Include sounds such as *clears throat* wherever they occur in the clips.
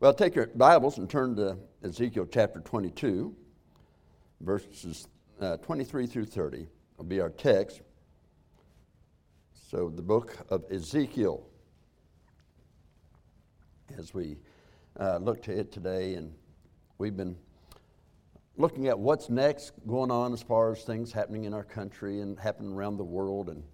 Well, take your Bibles and turn to Ezekiel chapter 22, verses uh, 23 through 30 will be our text. So, the book of Ezekiel, as we uh, look to it today, and we've been looking at what's next going on as far as things happening in our country and happening around the world, and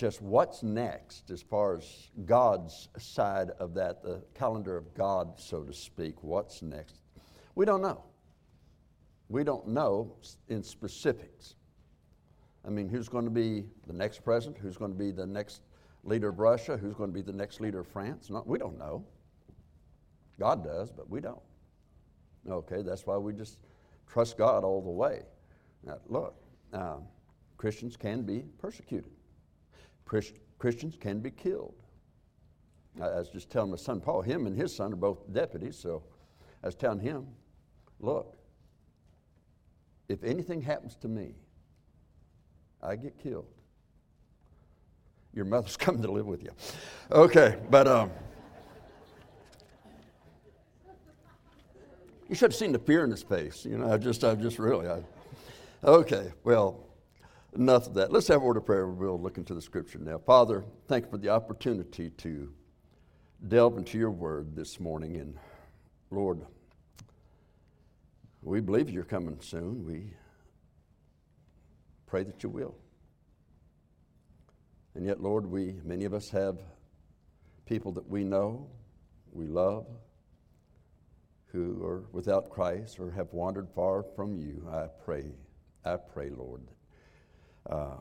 just what's next as far as God's side of that, the calendar of God, so to speak. What's next? We don't know. We don't know in specifics. I mean, who's going to be the next president? Who's going to be the next leader of Russia? Who's going to be the next leader of France? We don't know. God does, but we don't. Okay, that's why we just trust God all the way. Now, look, um, Christians can be persecuted. Christians can be killed. I was just telling my son Paul, him and his son are both deputies, so I was telling him, look, if anything happens to me, I get killed. Your mother's *laughs* coming to live with you. Okay, but um, you should have seen the fear in his face. You know, I just, I just really, I, okay, well, enough of that. Let's have a word of prayer. We'll look into the scripture now. Father, thank you for the opportunity to delve into your word this morning. And Lord, we believe you're coming soon. We pray that you will. And yet, Lord, we, many of us have people that we know, we love, who are without Christ or have wandered far from you. I pray, I pray, Lord, uh,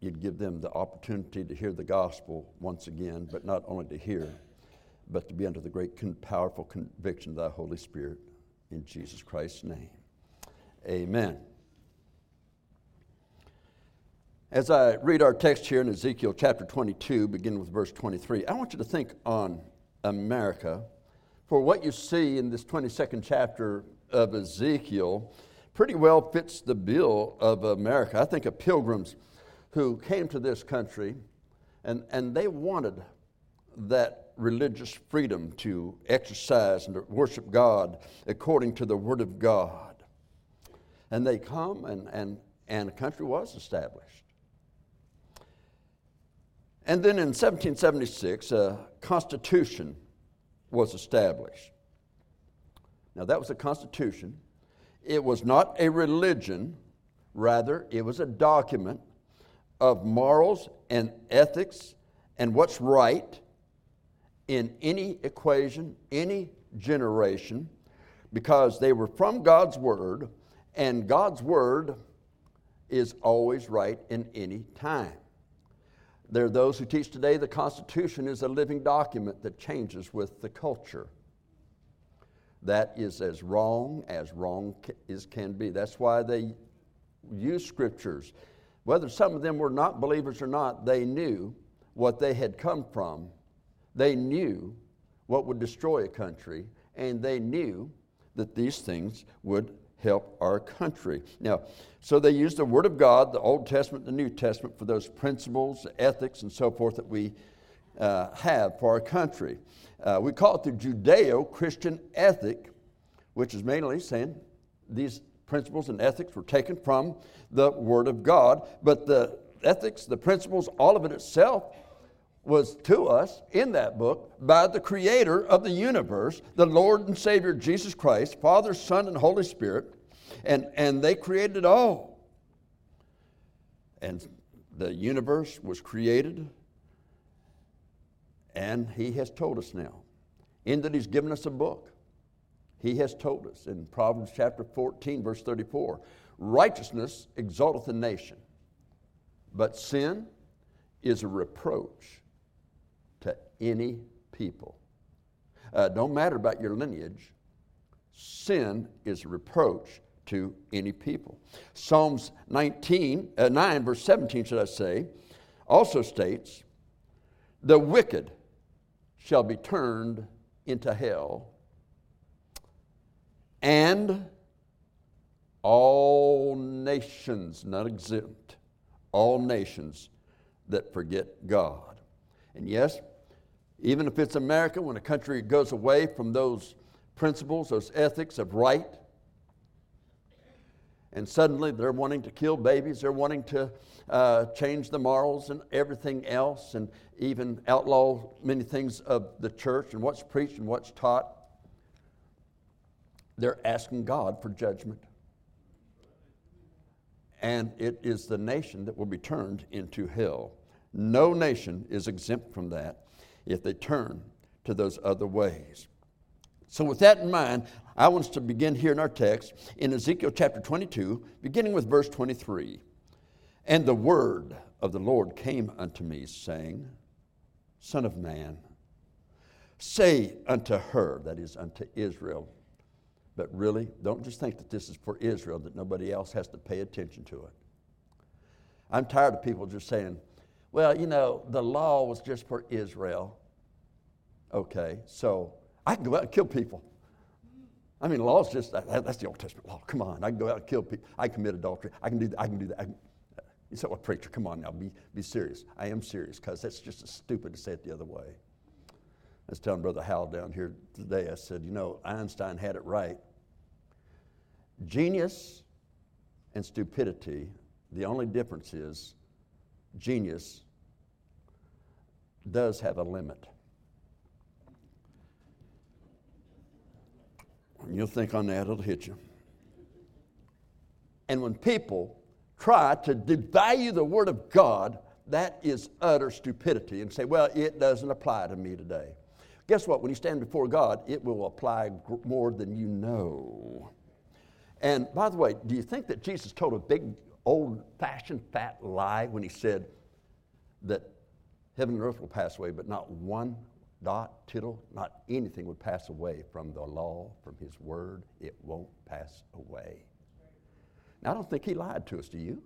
you'd give them the opportunity to hear the gospel once again, but not only to hear, but to be under the great, con- powerful conviction of thy Holy Spirit. In Jesus Christ's name. Amen. As I read our text here in Ezekiel chapter 22, beginning with verse 23, I want you to think on America. For what you see in this 22nd chapter of Ezekiel pretty well fits the bill of America. I think of pilgrims who came to this country and, and they wanted that religious freedom to exercise and to worship God according to the Word of God. And they come, and, and, and a country was established. And then in 1776, a constitution was established. Now, that was a constitution it was not a religion, rather, it was a document of morals and ethics and what's right in any equation, any generation, because they were from God's Word, and God's Word is always right in any time. There are those who teach today the Constitution is a living document that changes with the culture that is as wrong as wrong as can be. That's why they use scriptures. Whether some of them were not believers or not, they knew what they had come from. They knew what would destroy a country, and they knew that these things would help our country. Now, so they used the Word of God, the Old Testament, the New Testament, for those principles, ethics, and so forth that we uh, have for our country. Uh, we call it the Judeo Christian ethic, which is mainly saying these principles and ethics were taken from the Word of God. But the ethics, the principles, all of it itself was to us in that book by the creator of the universe, the Lord and Savior Jesus Christ, Father, Son, and Holy Spirit. And, and they created all. And the universe was created and he has told us now, in that he's given us a book. He has told us in Proverbs chapter 14, verse 34 Righteousness exalteth a nation, but sin is a reproach to any people. Uh, don't matter about your lineage, sin is a reproach to any people. Psalms 19, uh, 9, verse 17, should I say, also states, The wicked shall be turned into hell, and all nations, not exempt, all nations that forget God. And yes, Even if it's America, when a country goes away from those principles, those ethics of right, and suddenly they're wanting to kill babies, they're wanting to uh, change the morals and everything else, and even outlaw many things of the church and what's preached and what's taught. They're asking God for judgment. And it is the nation that will be turned into hell. No nation is exempt from that if they turn to those other ways. So, with that in mind, I want us to begin here in our text in Ezekiel chapter 22, beginning with verse 23. And the word of the Lord came unto me, saying, Son of man, say unto her, that is, unto Israel, but really, don't just think that this is for Israel, that nobody else has to pay attention to it. I'm tired of people just saying, well, you know, the law was just for Israel. Okay, so I can go out and kill people. I mean, law is just that, that's the Old Testament law. Come on, I can go out and kill people. I commit adultery. I can do that. I can do that. Can, uh, you say, well, preacher, come on now, be, be serious. I am serious because that's just as stupid to say it the other way. I was telling Brother Howell down here today, I said, you know, Einstein had it right. Genius and stupidity, the only difference is genius does have a limit. And you'll think on that, it'll hit you. And when people try to devalue the Word of God, that is utter stupidity and say, well, it doesn't apply to me today. Guess what? When you stand before God, it will apply more than you know. And by the way, do you think that Jesus told a big, old fashioned, fat lie when he said that heaven and earth will pass away, but not one dot, tittle, not anything would pass away from the law, from his word? It won't pass away. Now, I don't think he lied to us, do you?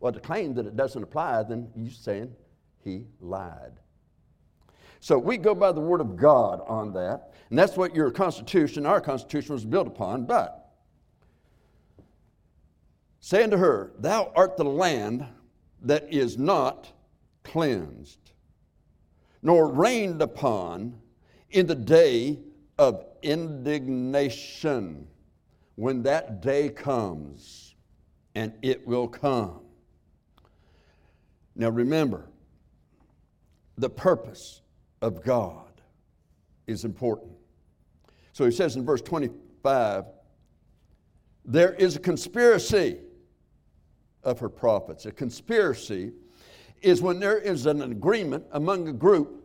Well, to claim that it doesn't apply, then you're saying he lied. So we go by the Word of God on that, and that's what your Constitution, our Constitution, was built upon. But say unto her, Thou art the land that is not cleansed, nor rained upon in the day of indignation, when that day comes, and it will come. Now remember, the purpose of God is important. So he says in verse 25 there is a conspiracy of her prophets. A conspiracy is when there is an agreement among a group,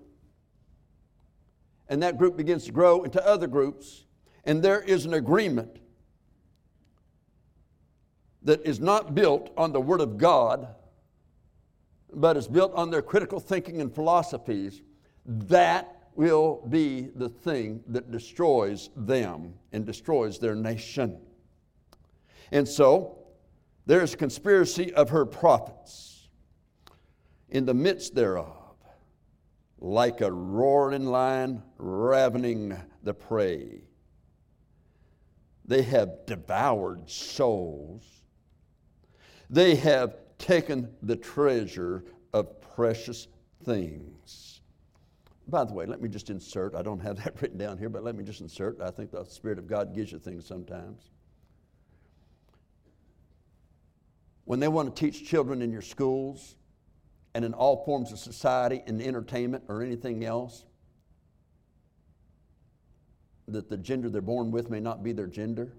and that group begins to grow into other groups, and there is an agreement that is not built on the Word of God, but is built on their critical thinking and philosophies that will be the thing that destroys them and destroys their nation. And so, there's a conspiracy of her prophets in the midst thereof, like a roaring lion ravening the prey. They have devoured souls. They have taken the treasure of precious things. By the way, let me just insert, I don't have that *laughs* written down here, but let me just insert. I think the Spirit of God gives you things sometimes. When they want to teach children in your schools and in all forms of society, and entertainment or anything else, that the gender they're born with may not be their gender,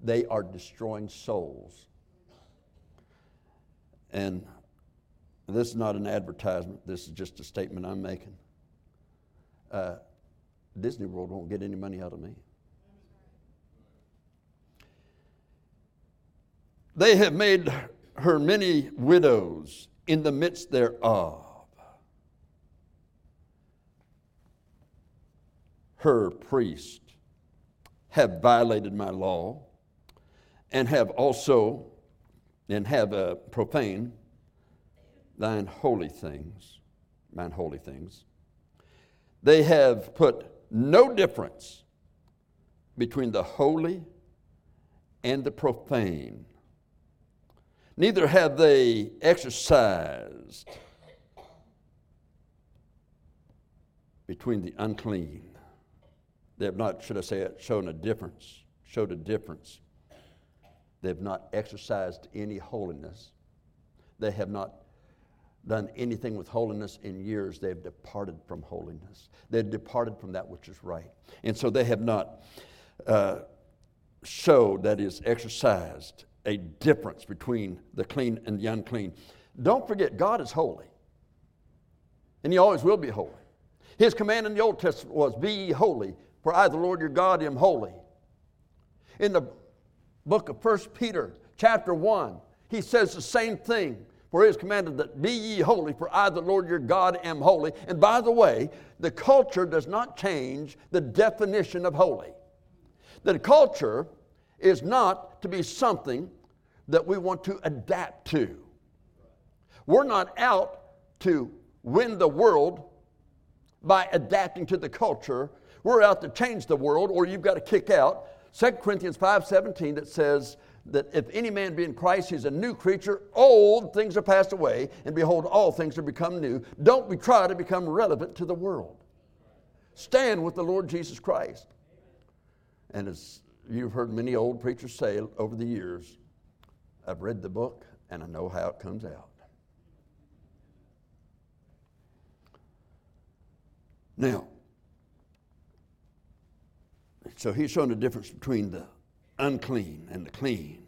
they are destroying souls. And this is not an advertisement, this is just a statement I'm making. Uh, Disney World won't get any money out of me. They have made her many widows in the midst thereof. Her priests have violated my law and have also and have uh, profaned thine holy things, mine holy things. They have put no difference between the holy and the profane. Neither have they exercised between the unclean. They have not, should I say it, shown a difference, showed a difference. They have not exercised any holiness. They have not done anything with holiness in years. They've departed from holiness. They've departed from that which is right. And so they have not uh, showed, that is, exercised a difference between the clean and the unclean. Don't forget, God is holy, and He always will be holy. His command in the Old Testament was, Be ye holy, for I, the Lord your God, am holy. In the book of 1 Peter, chapter 1, he says the same thing. For it is commanded that be ye holy, for I, the Lord your God, am holy. And by the way, the culture does not change the definition of holy. The culture is not to be something that we want to adapt to. We're not out to win the world by adapting to the culture. We're out to change the world, or you've got to kick out 2 Corinthians 5:17 that says that if any man be in Christ, he's a new creature. Old things are passed away, and behold, all things are become new. Don't we try to become relevant to the world. Stand with the Lord Jesus Christ. And as you've heard many old preachers say over the years, I've read the book and I know how it comes out. Now, so he's showing the difference between the unclean and the clean.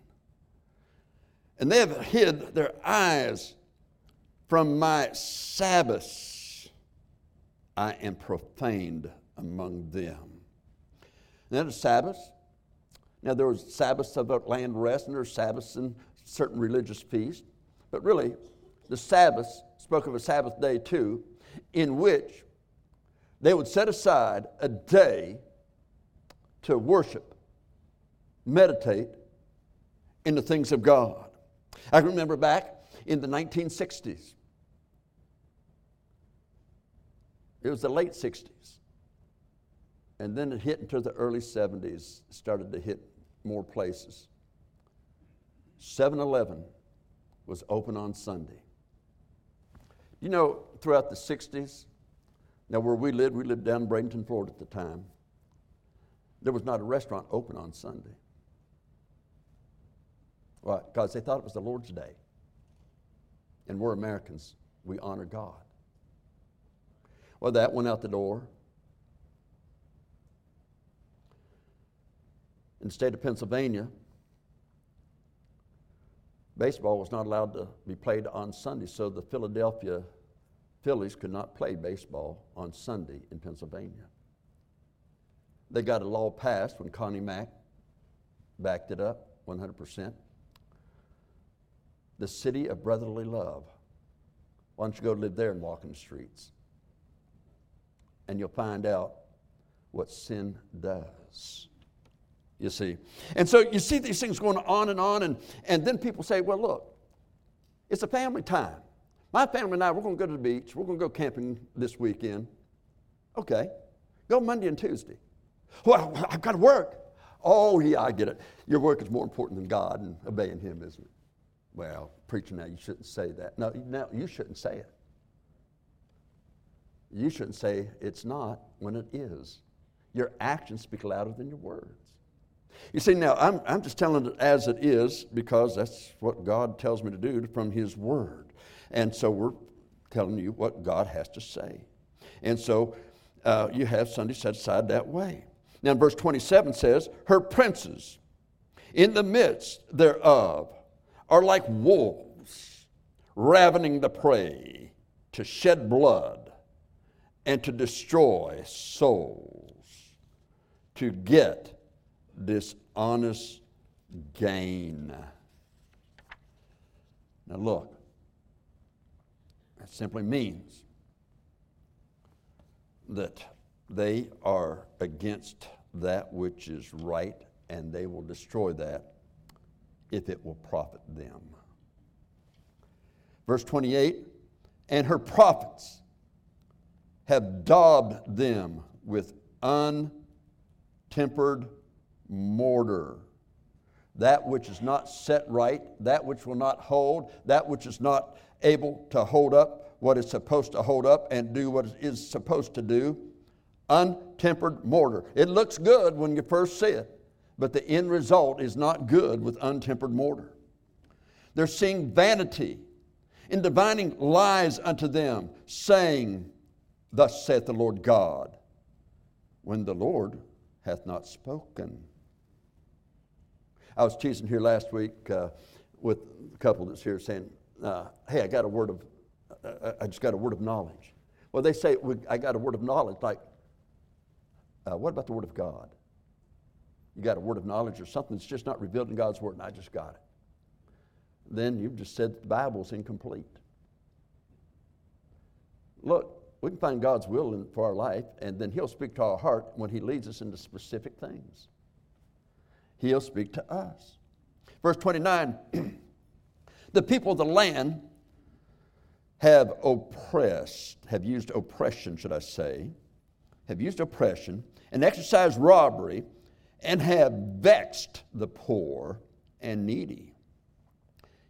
And they have hid their eyes from my Sabbaths. I am profaned among them. Now, the Sabbaths. Now, there was Sabbaths of land rest, and there's Sabbaths in certain religious feasts. But really, the Sabbaths spoke of a Sabbath day too, in which they would set aside a day to worship, meditate in the things of God. I remember back in the 1960s, it was the late 60s, and then it hit into the early 70s, started to hit more places. 7 Eleven was open on Sunday. You know, throughout the 60s, now, where we lived, we lived down in Bradenton, Florida at the time. There was not a restaurant open on Sunday. Why? Because they thought it was the Lord's day. And we're Americans. We honor God. Well, that went out the door. In the state of Pennsylvania, baseball was not allowed to be played on Sunday, so the Philadelphia Phillies could not play baseball on Sunday in Pennsylvania. They got a law passed when Connie Mack backed it up 100%. The city of brotherly love. Why don't you go live there and walk in the streets? And you'll find out what sin does. You see. And so you see these things going on and on, and, and then people say, well, look, it's a family time. My family and I, we're going to go to the beach. We're going to go camping this weekend. Okay. Go Monday and Tuesday. Well, I've got to work. Oh, yeah, I get it. Your work is more important than God and obeying Him, isn't it? Well, preacher, now you shouldn't say that. No, now you shouldn't say it. You shouldn't say it's not when it is. Your actions speak louder than your words. You see, now I'm, I'm just telling it as it is because that's what God tells me to do from His Word. And so we're telling you what God has to say. And so uh, you have Sunday set aside that way. Now, verse 27 says, Her princes in the midst thereof are like wolves, ravening the prey to shed blood and to destroy souls, to get dishonest gain. Now, look, that simply means that they are against that which is right and they will destroy that if it will profit them. Verse 28 And her prophets have daubed them with untempered mortar. That which is not set right, that which will not hold, that which is not able to hold up what it's supposed to hold up and do what it is supposed to do, untempered mortar. It looks good when you first see it, but the end result is not good with untempered mortar. They're seeing vanity in divining lies unto them, saying, Thus saith the Lord God, when the Lord hath not spoken. I was teasing here last week uh, with a couple that's here saying, uh, Hey, I got a word of, uh, I just got a word of knowledge. Well, they say, I got a word of knowledge. Like, uh, what about the word of God? You got a word of knowledge or something that's just not revealed in God's word, and I just got it. Then you've just said the Bible's incomplete. Look, we can find God's will in, for our life, and then He'll speak to our heart when He leads us into specific things. He'll speak to us. Verse 29 *clears throat* The people of the land have oppressed, have used oppression, should I say, have used oppression and exercised robbery and have vexed the poor and needy.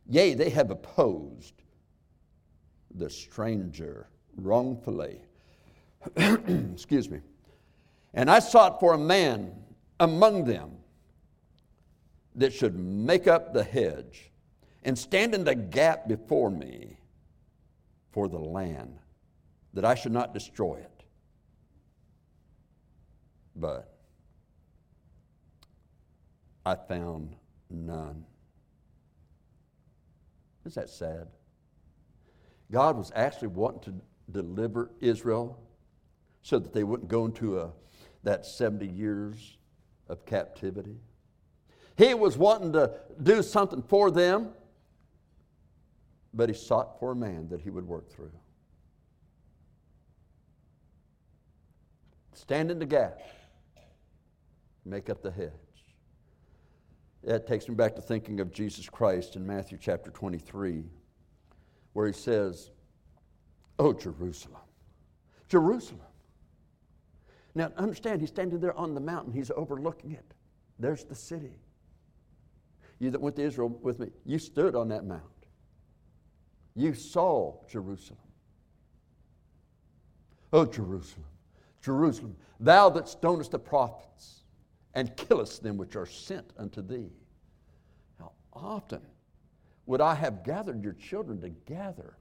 Yea, they have opposed the stranger wrongfully. *clears throat* Excuse me. And I sought for a man among them that should make up the hedge and stand in the gap before me for the land, that I should not destroy it. But I found none. Is that sad? God was actually wanting to deliver Israel so that they wouldn't go into a, that 70 years of captivity. He was wanting to do something for them, but he sought for a man that he would work through. Stand in the gap, make up the hedge. That takes me back to thinking of Jesus Christ in Matthew chapter 23, where he says, Oh, Jerusalem, Jerusalem. Now, understand, he's standing there on the mountain, he's overlooking it. There's the city. You that went to Israel with me, you stood on that mount. You saw Jerusalem. Oh, Jerusalem, Jerusalem, thou that stonest the prophets and killest them which are sent unto thee. How often would I have gathered your children together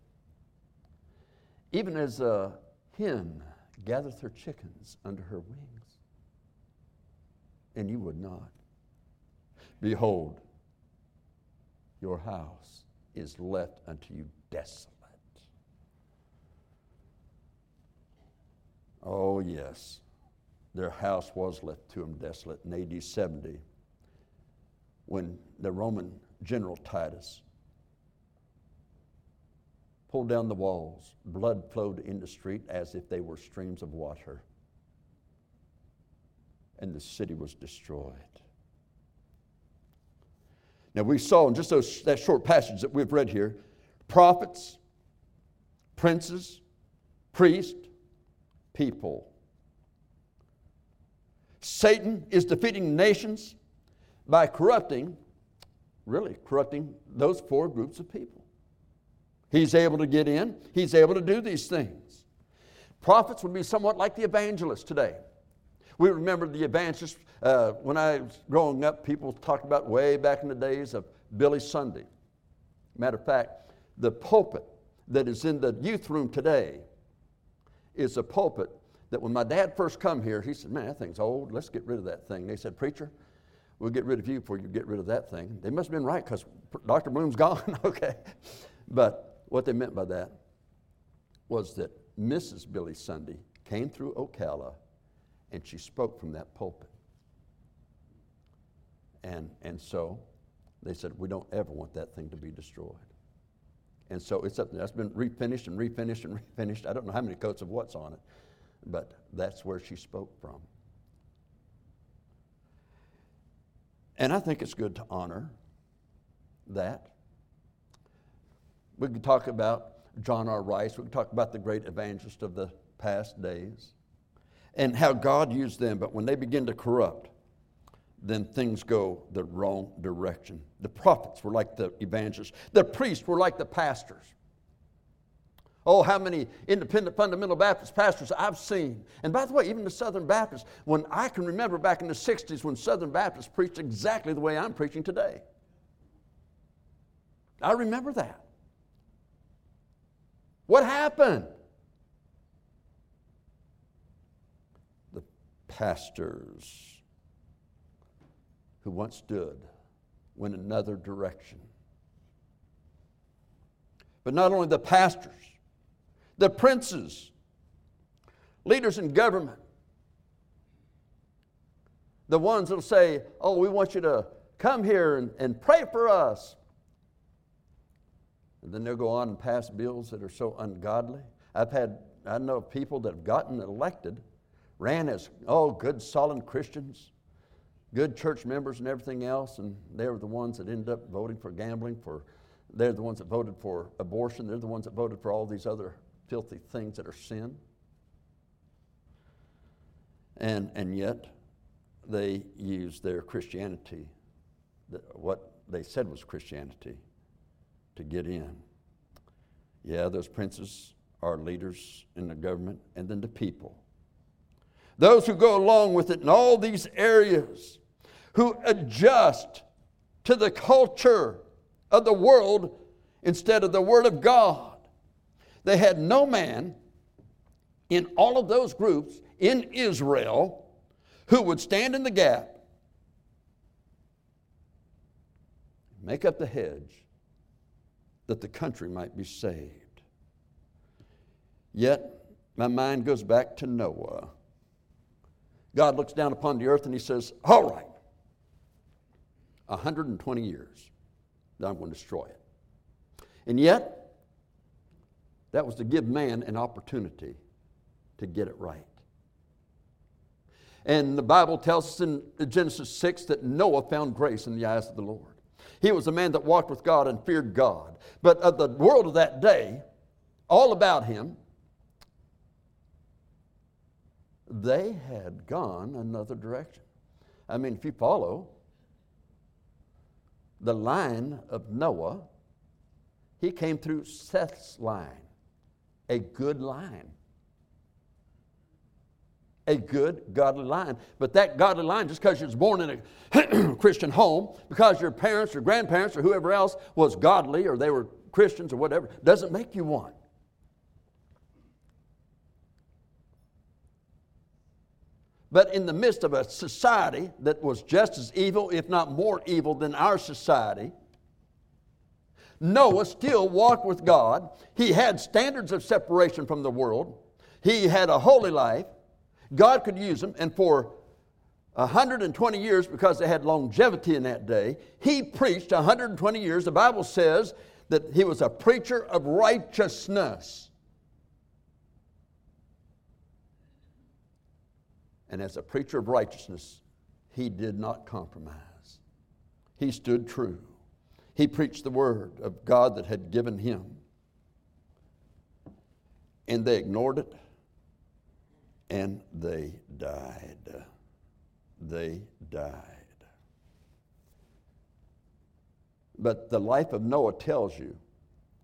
even as a hen gathereth her chickens under her wings. And you would not. Behold, your house is left unto you desolate. Oh, yes, their house was left to them desolate in AD 70 when the Roman general Titus pulled down the walls. Blood flowed in the street as if they were streams of water. And the city was destroyed. Now, we saw in just those, that short passage that we've read here prophets, princes, priests, people. Satan is defeating nations by corrupting, really corrupting those four groups of people. He's able to get in, he's able to do these things. Prophets would be somewhat like the evangelists today. We remember the evangelists, uh, when I was growing up, people talked about way back in the days of Billy Sunday. Matter of fact, the pulpit that is in the youth room today is a pulpit that when my dad first come here, he said, man, that thing's old. Let's get rid of that thing. They said, preacher, we'll get rid of you before you get rid of that thing. They must have been right because Dr. Bloom's *laughs* gone. okay. But what they meant by that was that Mrs. Billy Sunday came through Ocala and she spoke from that pulpit. And, and so they said, We don't ever want that thing to be destroyed. And so it's up, that's been refinished and refinished and *laughs* refinished. I don't know how many coats of what's on it, but that's where she spoke from. And I think it's good to honor that. We could talk about John R. Rice. We could talk about the great evangelist of the past days and how God used them. But when they begin to corrupt, then things go the wrong direction. The prophets were like the evangelists, the priests were like the pastors. Oh, how many independent fundamental Baptist pastors I've seen. And by the way, even the Southern Baptists, when I can remember back in the 60s when Southern Baptists preached exactly the way I'm preaching today. I remember that. What happened? The pastors who once stood went another direction. But not only the pastors, the princes, leaders in government, the ones that'll say, Oh, we want you to come here and, and pray for us. And then they'll go on and pass bills that are so ungodly. I've had, I know people that have gotten elected, ran as, oh, good, solid Christians, good church members and everything else, and they were the ones that ended up voting for gambling, for, they're the ones that voted for abortion, they're the ones that voted for all these other filthy things that are sin. And, and yet, they used their Christianity, what they said was Christianity, to get in. Yeah, those princes are leaders in the government, and then the people. Those who go along with it in all these areas, who adjust to the culture of the world instead of the Word of God. They had no man in all of those groups in Israel who would stand in the gap, make up the hedge that the country might be saved. Yet, my mind goes back to Noah. God looks down upon the earth and he says, All right, 120 years, then I'm going to destroy it. And yet, that was to give man an opportunity to get it right. And the Bible tells us in Genesis 6 that Noah found grace in the eyes of the Lord. He was a man that walked with God and feared God. But of the world of that day, all about him, they had gone another direction. I mean, if you follow the line of Noah, he came through Seth's line a good line. A good, godly line. But that godly line, just because you was born in a *clears throat* Christian home, because your parents or grandparents or whoever else was godly or they were Christians or whatever, doesn't make you one. But in the midst of a society that was just as evil, if not more evil, than our society, Noah still walked with God. He had standards of separation from the world. He had a holy life. God could use him. And for 120 years, because they had longevity in that day, he preached 120 years. The Bible says that he was a preacher of righteousness. And as a preacher of righteousness, he did not compromise. He stood true. He preached the word of God that had given him. And they ignored it and they died. They died. But the life of Noah tells you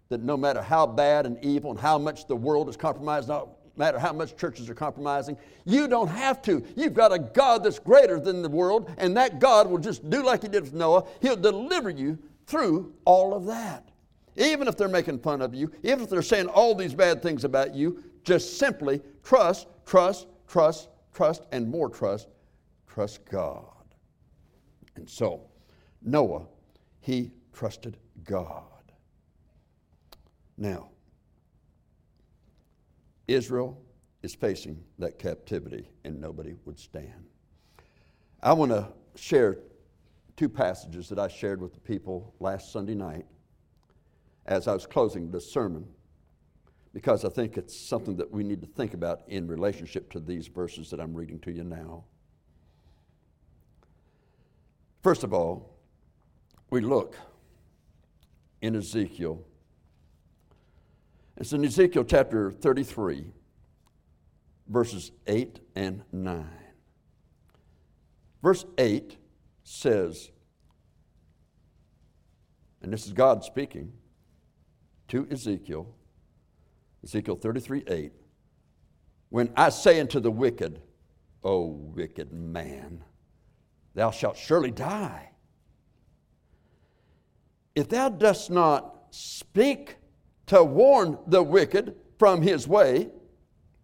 that no matter how bad and evil and how much the world is compromised, matter how much churches are compromising, you don't have to. You've got a God that's greater than the world, and that God will just do like He did with Noah. He'll deliver you through all of that. Even if they're making fun of you, even if they're saying all these bad things about you, just simply trust, trust, trust, trust, and more trust. Trust God. And so, Noah, he trusted God. Now, Israel is facing that captivity, and nobody would stand. I want to share two passages that I shared with the people last Sunday night as I was closing the sermon because I think it's something that we need to think about in relationship to these verses that I'm reading to you now. First of all, we look in Ezekiel. It's in Ezekiel chapter 33, verses 8 and 9. Verse 8 says, and this is God speaking to Ezekiel, Ezekiel 33 8. When I say unto the wicked, O wicked man, thou shalt surely die. If thou dost not speak to warn the wicked from his way,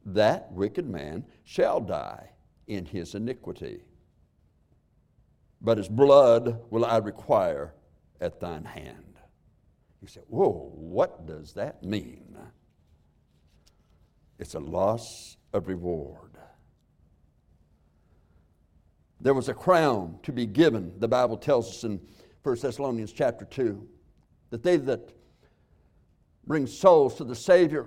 that wicked man shall die in his iniquity. But his blood will I require at thine hand. You say, Whoa, what does that mean? It's a loss of reward. There was a crown to be given, the Bible tells us in 1 Thessalonians chapter 2, that they that bring souls to the Savior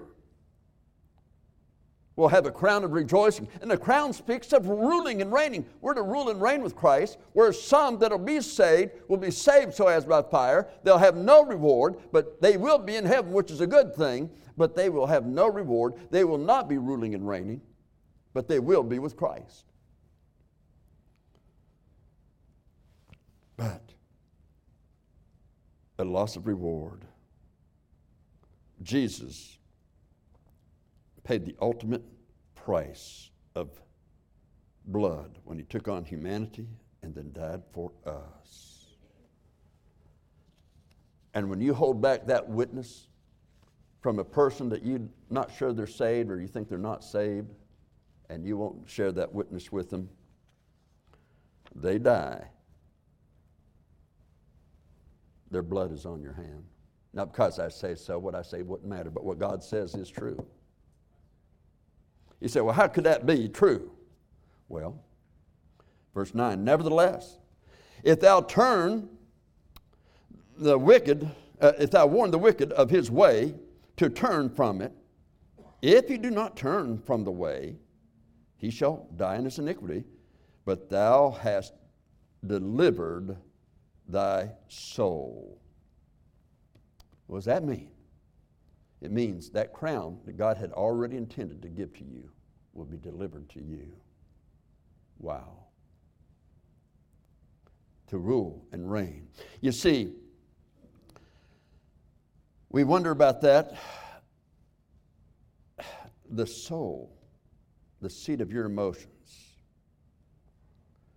We'll have a crown of rejoicing. And the crown speaks of ruling and reigning. We're to rule and reign with Christ, whereas some that'll be saved will be saved so as by fire. They'll have no reward, but they will be in heaven, which is a good thing, but they will have no reward. They will not be ruling and reigning, but they will be with Christ. But a loss of reward. Jesus paid the ultimate price of blood when he took on humanity and then died for us. And when you hold back that witness from a person that you're not sure they're saved or you think they're not saved, and you won't share that witness with them, they die. Their blood is on your hand. Not because I say so, what I say wouldn't matter, but what God says is true. You say, well, how could that be true? Well, verse 9, nevertheless, if thou turn the wicked, uh, if thou warn the wicked of his way to turn from it, if he do not turn from the way, he shall die in his iniquity, but thou hast delivered thy soul. What does that mean? It means that crown that God had already intended to give to you will be delivered to you. Wow. To rule and reign. You see, we wonder about that. *sighs* The soul, the seat of your emotions.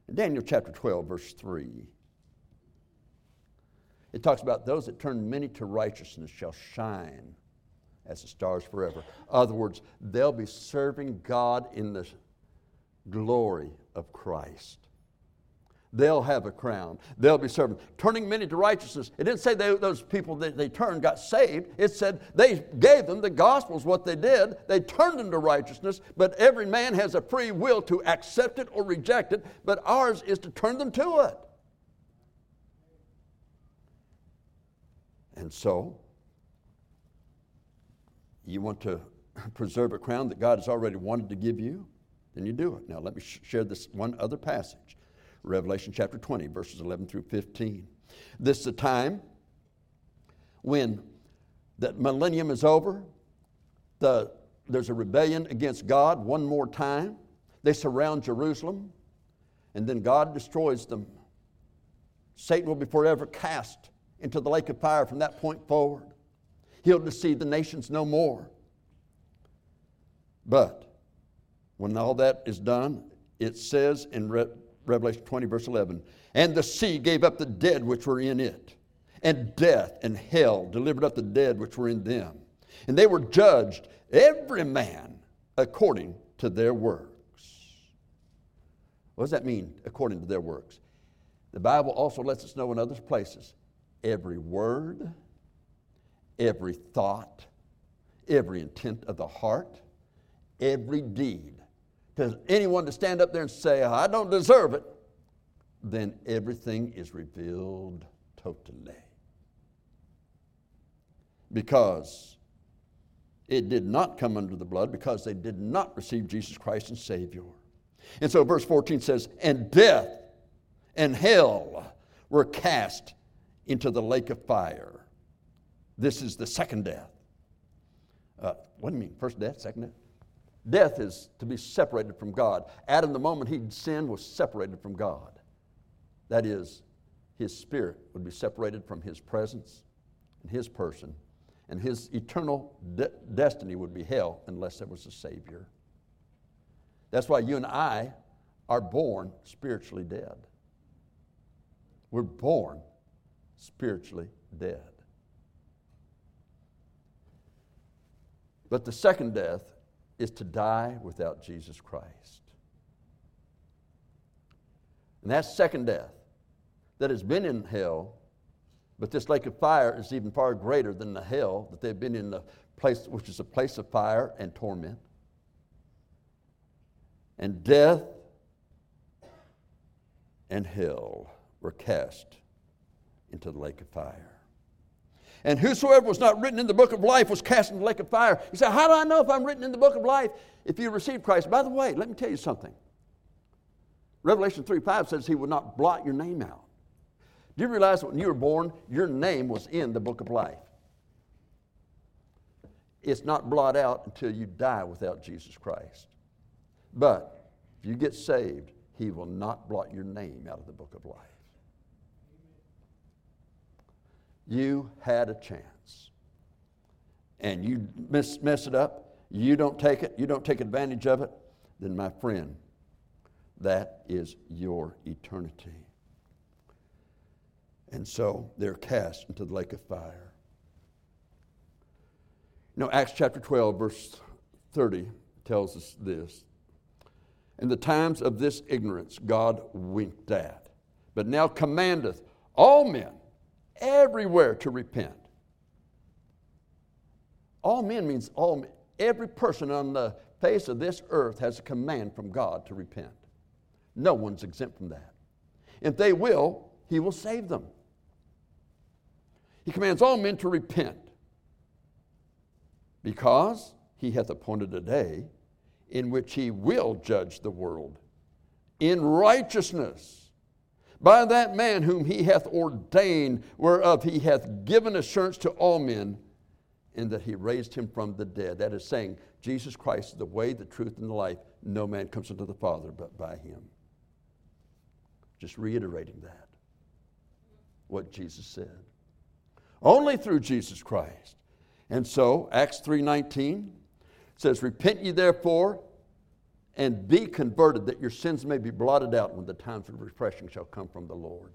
In Daniel chapter 12, verse 3, it talks about those that turn many to righteousness shall shine as the stars forever. Other words, they'll be serving God in the glory of Christ. They'll have a crown. They'll be serving. Turning many to righteousness. It didn't say they, those people that they turned got saved. It said they gave them the gospel is what they did. They turned them to righteousness, but every man has a free will to accept it or reject it, but ours is to turn them to it. And so, you want to *laughs* preserve a crown that God has already wanted to give you, then you do it. Now, let me sh- share this one other passage Revelation chapter 20, verses 11 through 15. This is a time when the millennium is over, the, there's a rebellion against God one more time. They surround Jerusalem, and then God destroys them. Satan will be forever cast into the lake of fire from that point forward. He'll deceive the nations no more. But when all that is done, it says in Re- Revelation 20, verse 11, and the sea gave up the dead which were in it, and death and hell delivered up the dead which were in them. And they were judged, every man according to their works. What does that mean, according to their works? The Bible also lets us know in other places every word, every thought, every intent of the heart, every deed. Because anyone to stand up there and say, I don't deserve it, then everything is revealed totally. Because it did not come under the blood, because they did not receive Jesus Christ as Savior. And so verse 14 says, And death and hell were cast into the lake of fire. This is the second death. Uh, what do you mean? First death, second death? Death is to be separated from God. Adam, the moment he sinned, was separated from God. That is, his spirit would be separated from his presence and his person, And his eternal de- destiny would be hell unless there was a Savior. That's why you and I are born spiritually dead. We're born spiritually dead. But the second death is to die without Jesus Christ. And that second death that has been in hell, but this lake of fire is even far greater than the hell that they've been in the place, which is a place of fire and torment. And death and hell were cast into the lake of fire. And whosoever was not written in the book of life was cast into the lake of fire. You say, How do I know if I'm written in the book of life? If you receive Christ. By the way, let me tell you something. Revelation 3 5 says he will not blot your name out. Do you realize when you were born, your name was in the book of life? It's not blot out until you die without Jesus Christ. But if you get saved, he will not blot your name out of the book of life. You had a chance. And you mess, mess it up, you don't take it, you don't take advantage of it, then, my friend, that is your eternity. And so they're cast into the lake of fire. You know, Acts chapter 12, verse 30 tells us this. In the times of this ignorance, God winked at, but now commandeth all men everywhere to repent. All men means all men. Every person on the face of this earth has a command from God to repent. No one's exempt from that. If they will, He will save them. He commands all men to repent because He hath appointed a day in which He will judge the world in righteousness by that man whom he hath ordained, whereof he hath given assurance to all men, in that he raised him from the dead. That is saying, Jesus Christ is the way, the truth, and the life. No man comes unto the Father but by him. Just reiterating that, what Jesus said. Only through Jesus Christ. And so, Acts 3.19 says, Repent ye therefore and be converted that your sins may be blotted out when the times of refreshing shall come from the Lord.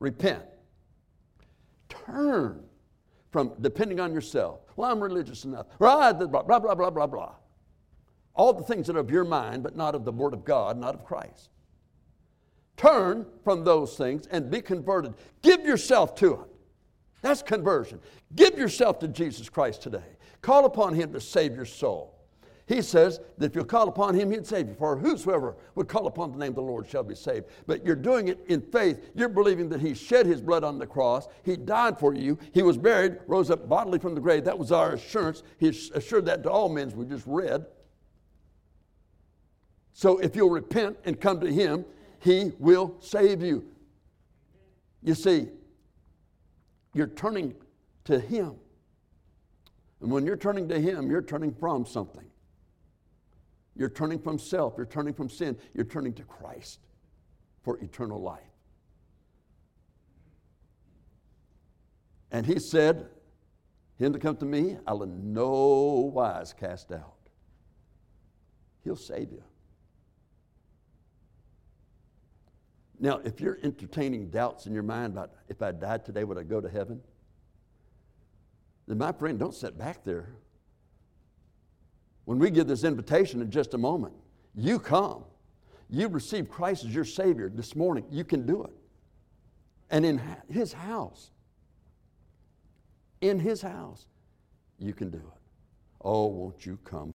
Repent. Turn from depending on yourself. Well, I'm religious enough. Blah, blah, blah, blah, blah, blah, blah. All the things that are of your mind, but not of the Word of God, not of Christ. Turn from those things and be converted. Give yourself to it. That's conversion. Give yourself to Jesus Christ today. Call upon Him to save your soul. He says that if you call upon him, he'd save you. For whosoever would call upon the name of the Lord shall be saved. But you're doing it in faith. You're believing that he shed his blood on the cross. He died for you. He was buried, rose up bodily from the grave. That was our assurance. He assured that to all men, we just read. So if you'll repent and come to him, he will save you. You see, you're turning to him. And when you're turning to him, you're turning from something. You're turning from self, you're turning from sin, you're turning to Christ for eternal life. And he said, Him to come to me, I'll in no wise cast out. He'll save you. Now, if you're entertaining doubts in your mind about if I died today, would I go to heaven? Then, my friend, don't sit back there when we give this invitation in just a moment, you come. You receive Christ as your Savior this morning. You can do it. And in His house, in His house, you can do it. Oh, won't you come?